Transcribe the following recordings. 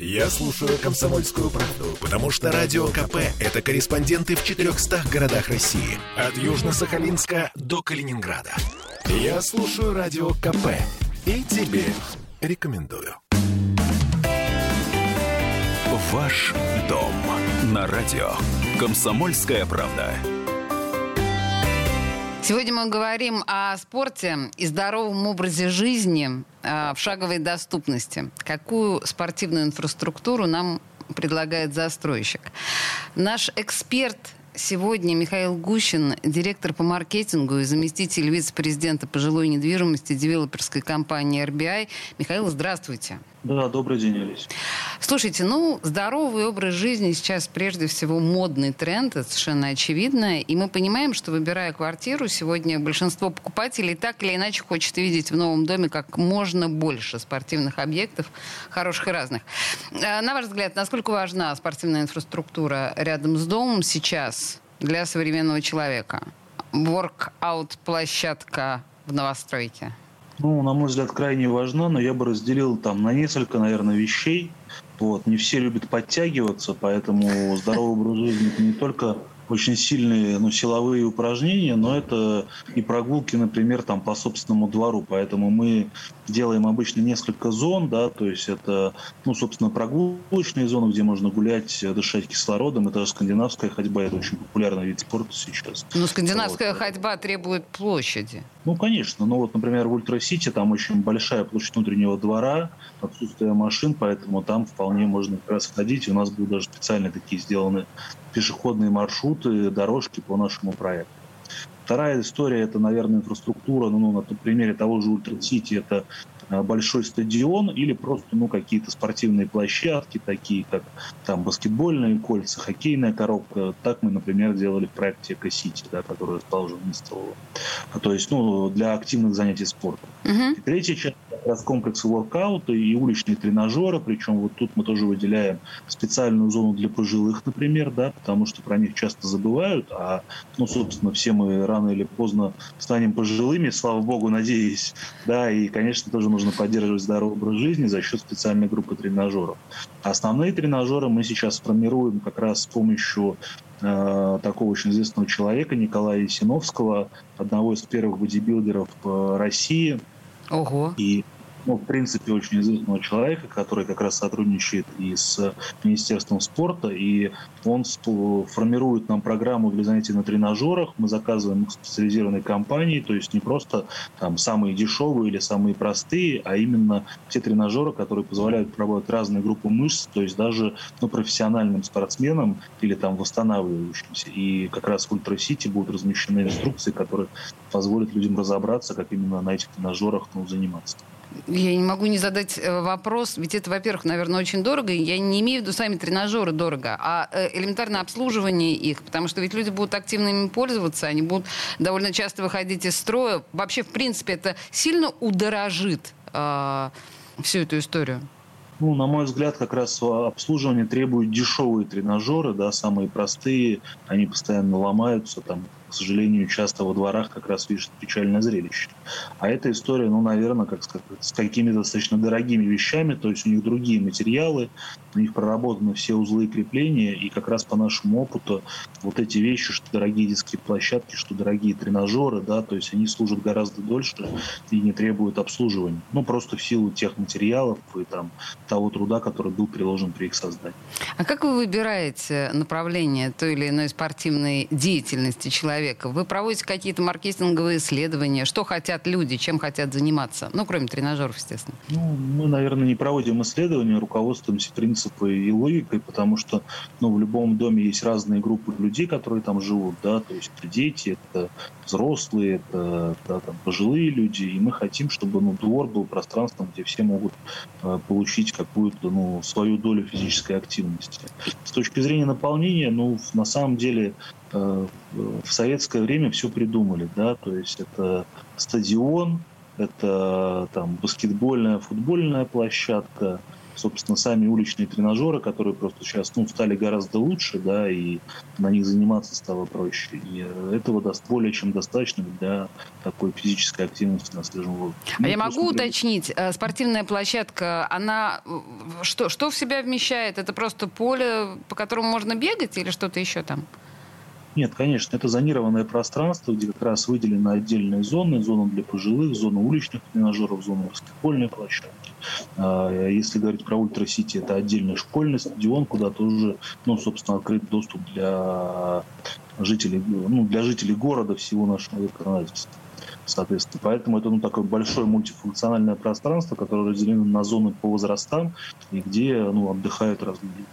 Я слушаю «Комсомольскую правду», потому что «Радио КП» — это корреспонденты в 400 городах России. От Южно-Сахалинска до Калининграда. Я слушаю «Радио КП» и тебе рекомендую. Ваш дом на радио «Комсомольская правда». Сегодня мы говорим о спорте и здоровом образе жизни э, в шаговой доступности. Какую спортивную инфраструктуру нам предлагает застройщик? Наш эксперт Сегодня Михаил Гущин, директор по маркетингу и заместитель вице-президента по жилой недвижимости девелоперской компании RBI. Михаил, здравствуйте. Да, добрый день, Олесь. Слушайте, ну, здоровый образ жизни сейчас прежде всего модный тренд, это совершенно очевидно. И мы понимаем, что выбирая квартиру, сегодня большинство покупателей так или иначе хочет видеть в новом доме как можно больше спортивных объектов, хороших и разных. А, на ваш взгляд, насколько важна спортивная инфраструктура рядом с домом сейчас для современного человека? Ворк-аут-площадка в новостройке – ну, на мой взгляд, крайне важна, но я бы разделил там на несколько, наверное, вещей. Вот. Не все любят подтягиваться, поэтому здоровый образ жизни – это не только очень сильные ну, силовые упражнения, но это и прогулки, например, там по собственному двору. Поэтому мы делаем обычно несколько зон, да, то есть это, ну, собственно, прогулочные зоны, где можно гулять, дышать кислородом. Это скандинавская ходьба, это очень популярный вид спорта сейчас. Но скандинавская вот. ходьба требует площади. Ну, конечно. Ну, вот, например, в Ультра-Сити там очень большая площадь внутреннего двора, отсутствие машин, поэтому там вполне можно как раз ходить. У нас будут даже специально такие сделаны пешеходные маршруты, дорожки по нашему проекту. Вторая история – это, наверное, инфраструктура. Ну, на примере того же Ультра-Сити – это большой стадион или просто ну, какие-то спортивные площадки, такие как там баскетбольные кольца, хоккейная коробка. Так мы, например, делали в проекте Эко-Сити, да, который расположен в Мистолово. То есть ну, для активных занятий спортом. Uh-huh. И третья часть как раз комплексы воркаута и уличные тренажеры, причем вот тут мы тоже выделяем специальную зону для пожилых, например, да, потому что про них часто забывают, а, ну, собственно, все мы рано или поздно станем пожилыми, слава богу, надеюсь, да, и, конечно, тоже нужно поддерживать здоровый образ жизни за счет специальной группы тренажеров. Основные тренажеры мы сейчас формируем как раз с помощью э, такого очень известного человека Николая Ясиновского, одного из первых бодибилдеров э, России. Ого. И ну, в принципе, очень известного человека, который как раз сотрудничает и с Министерством спорта, и он формирует нам программу для занятий на тренажерах. Мы заказываем их специализированной компании, то есть не просто там самые дешевые или самые простые, а именно те тренажеры, которые позволяют проводить разные группы мышц, то есть даже ну, профессиональным спортсменам или там восстанавливающимся. И как раз в Ультра-Сити будут размещены инструкции, которые позволят людям разобраться, как именно на этих тренажерах ну, заниматься. Я не могу не задать э, вопрос, ведь это, во-первых, наверное, очень дорого. Я не имею в виду сами тренажеры дорого, а э, элементарное обслуживание их, потому что ведь люди будут активно ими пользоваться, они будут довольно часто выходить из строя. Вообще, в принципе, это сильно удорожит э, всю эту историю. Ну, на мой взгляд, как раз обслуживание требует дешевые тренажеры, да, самые простые, они постоянно ломаются, там к сожалению, часто во дворах как раз видишь печальное зрелище. А эта история, ну, наверное, как сказать, с какими-то достаточно дорогими вещами, то есть у них другие материалы, у них проработаны все узлы крепления, и как раз по нашему опыту вот эти вещи, что дорогие детские площадки, что дорогие тренажеры, да, то есть они служат гораздо дольше и не требуют обслуживания. Ну, просто в силу тех материалов и там того труда, который был приложен при их создании. А как вы выбираете направление той или иной спортивной деятельности человека? Человека? Вы проводите какие-то маркетинговые исследования? Что хотят люди, чем хотят заниматься? Ну, кроме тренажеров, естественно. Ну, мы, наверное, не проводим исследования, руководствуемся принципом и логикой, потому что ну, в любом доме есть разные группы людей, которые там живут, да, то есть это дети, это взрослые, это да, там, пожилые люди, и мы хотим, чтобы ну, двор был пространством, где все могут э, получить какую-то ну, свою долю физической активности. С точки зрения наполнения, ну, на самом деле в советское время все придумали, да, то есть это стадион, это там баскетбольная, футбольная площадка, собственно, сами уличные тренажеры, которые просто сейчас ну, стали гораздо лучше, да, и на них заниматься стало проще. И этого даст более чем достаточно для такой физической активности на свежем воздухе. А ну, я могу например... уточнить, э, спортивная площадка, она что, что в себя вмещает? Это просто поле, по которому можно бегать или что-то еще там? Нет, конечно, это зонированное пространство, где как раз выделены отдельные зоны, зона для пожилых, зона уличных тренажеров, зона баскетбольной площадки. А, если говорить про Ультра-Сити, это отдельный школьный стадион, куда тоже, ну, собственно, открыт доступ для жителей, ну, для жителей города всего нашего законодательства соответственно. Поэтому это ну, такое большое мультифункциональное пространство, которое разделено на зоны по возрастам, и где ну, отдыхают разные люди.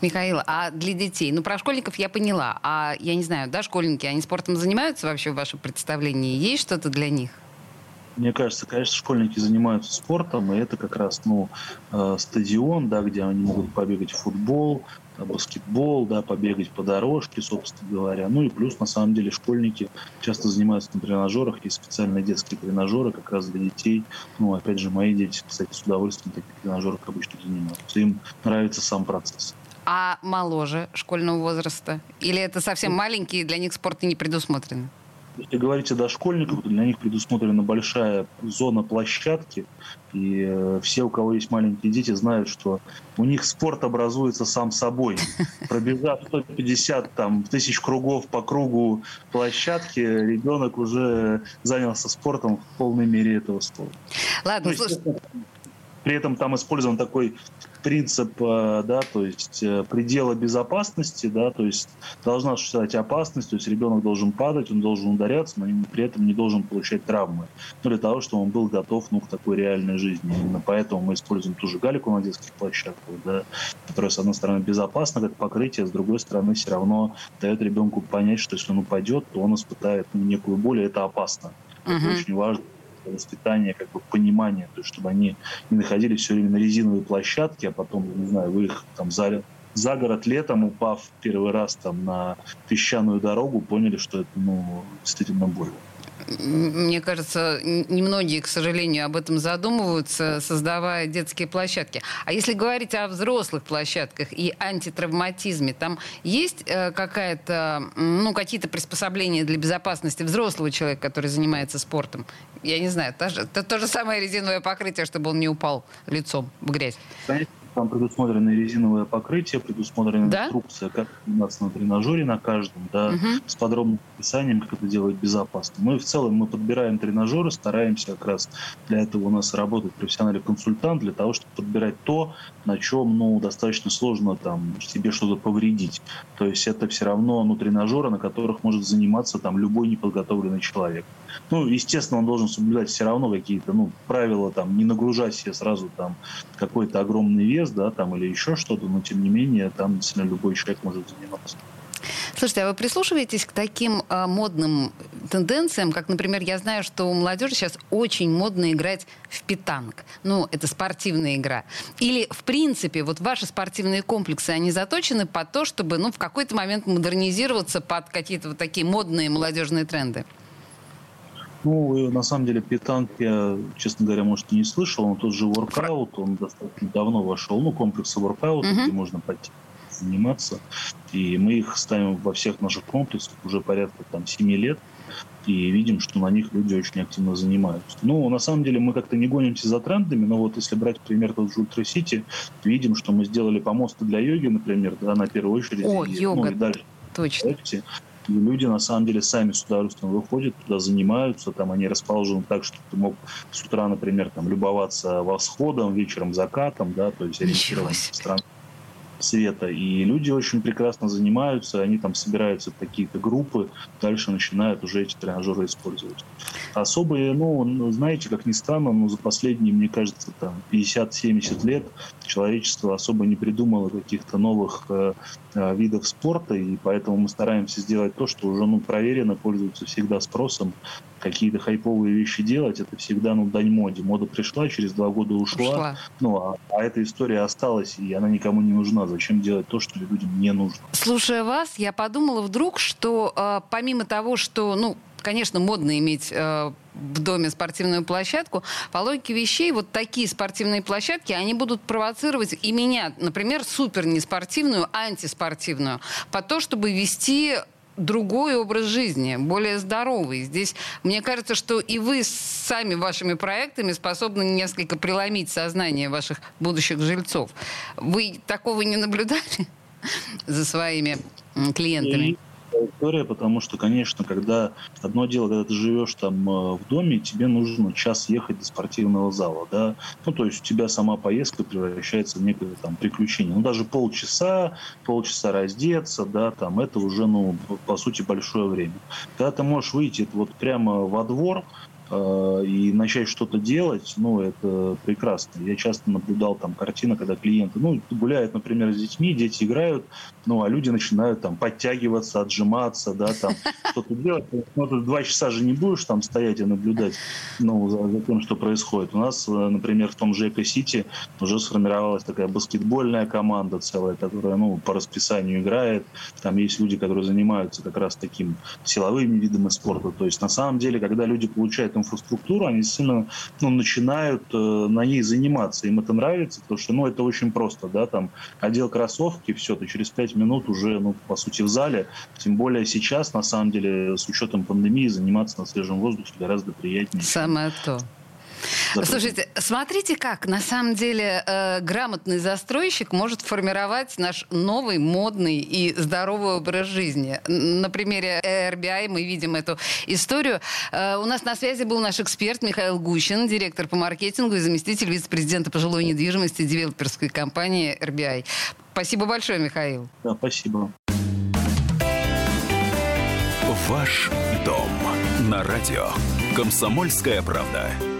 Михаил, а для детей? Ну, про школьников я поняла. А я не знаю, да, школьники, они спортом занимаются вообще в вашем представлении? Есть что-то для них? Мне кажется, конечно, школьники занимаются спортом, и это как раз ну, э, стадион, да, где они могут побегать в футбол, баскетбол, да, побегать по дорожке, собственно говоря. Ну и плюс, на самом деле, школьники часто занимаются на тренажерах, есть специальные детские тренажеры как раз для детей. Ну, опять же, мои дети, кстати, с удовольствием таких тренажерах обычно занимаются. Им нравится сам процесс а моложе школьного возраста? Или это совсем маленькие, для них спорт не предусмотрен? Если говорить о дошкольниках, то для них предусмотрена большая зона площадки. И э, все, у кого есть маленькие дети, знают, что у них спорт образуется сам собой. Пробежав 150 там, тысяч кругов по кругу площадки, ребенок уже занялся спортом в полной мере этого слова. Ладно, ну, слушай. При этом там использован такой принцип, э, да, то есть э, предела безопасности, да, то есть должна существовать опасность, то есть ребенок должен падать, он должен ударяться, но при этом не должен получать травмы, ну, для того, чтобы он был готов, ну, к такой реальной жизни. Именно поэтому мы используем ту же галику на детских площадках, да, которая, с одной стороны, безопасна, как покрытие, с другой стороны, все равно дает ребенку понять, что если он упадет, то он испытает ну, некую боль, и это опасно. Это очень важно воспитание, как бы понимание, то есть чтобы они не находились все время на резиновой площадке, а потом, не знаю, вы их там за, за город летом, упав первый раз там на песчаную дорогу, поняли, что это ну, действительно больно. Мне кажется, немногие, к сожалению, об этом задумываются, создавая детские площадки. А если говорить о взрослых площадках и антитравматизме, там есть э, какая-то, ну, какие-то приспособления для безопасности взрослого человека, который занимается спортом? Я не знаю, то то же самое резиновое покрытие, чтобы он не упал лицом в грязь. Там предусмотрено резиновое покрытие, предусмотрена да? инструкция, как заниматься на тренажере на каждом, да, угу. с подробным описанием, как это делать безопасно. Мы в целом мы подбираем тренажеры, стараемся как раз для этого у нас работает профессиональный консультант, для того, чтобы подбирать то, на чем ну, достаточно сложно там, себе что-то повредить. То есть это все равно ну, тренажеры, на которых может заниматься там, любой неподготовленный человек. Ну, естественно, он должен соблюдать все равно какие-то ну, правила, там, не нагружать себе сразу там какой-то огромный вес, да, там, или еще что-то, но тем не менее, там действительно любой человек может заниматься. Слушайте, а вы прислушиваетесь к таким э, модным тенденциям, как, например, я знаю, что у молодежи сейчас очень модно играть в питанг. Ну, это спортивная игра. Или, в принципе, вот ваши спортивные комплексы, они заточены под то, чтобы, ну, в какой-то момент модернизироваться под какие-то вот такие модные молодежные тренды? Ну, на самом деле, петанк я, честно говоря, может, и не слышал, но тот же воркаут, он достаточно давно вошел, ну, комплексы воркаута, uh-huh. где можно пойти заниматься. И мы их ставим во всех наших комплексах уже порядка там 7 лет. И видим, что на них люди очень активно занимаются. Ну, на самом деле, мы как-то не гонимся за трендами, но вот если брать пример тот же Ультра Сити, видим, что мы сделали помосты для йоги, например, да, на первую очередь. О, и, йога, ну, и дальше. точно. Люди на самом деле сами с удовольствием выходят туда, занимаются, там они расположены так, что ты мог с утра, например, там любоваться восходом, вечером закатом, да, то есть ориентирован в страну света. И люди очень прекрасно занимаются, они там собираются в какие-то группы, дальше начинают уже эти тренажеры использовать. Особые, ну, знаете, как ни странно, но за последние, мне кажется, там 50-70 лет человечество особо не придумало каких-то новых э, э, видов спорта, и поэтому мы стараемся сделать то, что уже ну, проверено, пользуется всегда спросом. Какие-то хайповые вещи делать, это всегда ну, дань моде. Мода пришла, через два года ушла, ушла. Ну, а, а эта история осталась, и она никому не нужна. Зачем делать то, что людям не нужно? Слушая вас, я подумала вдруг, что э, помимо того, что, ну, конечно, модно иметь э, в доме спортивную площадку, по логике вещей вот такие спортивные площадки, они будут провоцировать и меня, например, супер неспортивную, антиспортивную, по то, чтобы вести другой образ жизни, более здоровый. Здесь, мне кажется, что и вы сами вашими проектами способны несколько преломить сознание ваших будущих жильцов. Вы такого не наблюдали за своими клиентами? История, потому что, конечно, когда одно дело, когда ты живешь там э, в доме, тебе нужно час ехать до спортивного зала, да, ну, то есть у тебя сама поездка превращается в некое там приключение. Ну, даже полчаса, полчаса раздеться, да, там, это уже, ну, по сути, большое время. Когда ты можешь выйти вот прямо во двор, и начать что-то делать, ну, это прекрасно. Я часто наблюдал там картины, когда клиенты, ну, гуляют, например, с детьми, дети играют, ну, а люди начинают там подтягиваться, отжиматься, да, там что-то делать. Ну, ты два часа же не будешь там стоять и наблюдать, ну, за, за тем, что происходит. У нас, э, например, в том же Эко-Сити уже сформировалась такая баскетбольная команда целая, которая, ну, по расписанию играет. Там есть люди, которые занимаются как раз таким силовыми видами спорта. То есть, на самом деле, когда люди получают инфраструктуру, они сильно ну, начинают э, на ней заниматься. Им это нравится, потому что ну, это очень просто. Да, там, одел кроссовки, все, ты через пять минут уже, ну, по сути, в зале. Тем более сейчас, на самом деле, с учетом пандемии, заниматься на свежем воздухе гораздо приятнее. Самое то. Слушайте, смотрите как, на самом деле, э, грамотный застройщик может формировать наш новый, модный и здоровый образ жизни. На примере RBI мы видим эту историю. Э, у нас на связи был наш эксперт Михаил Гущин, директор по маркетингу и заместитель вице-президента по жилой недвижимости девелоперской компании RBI. Спасибо большое, Михаил. Да, спасибо. Ваш дом на радио. Комсомольская правда.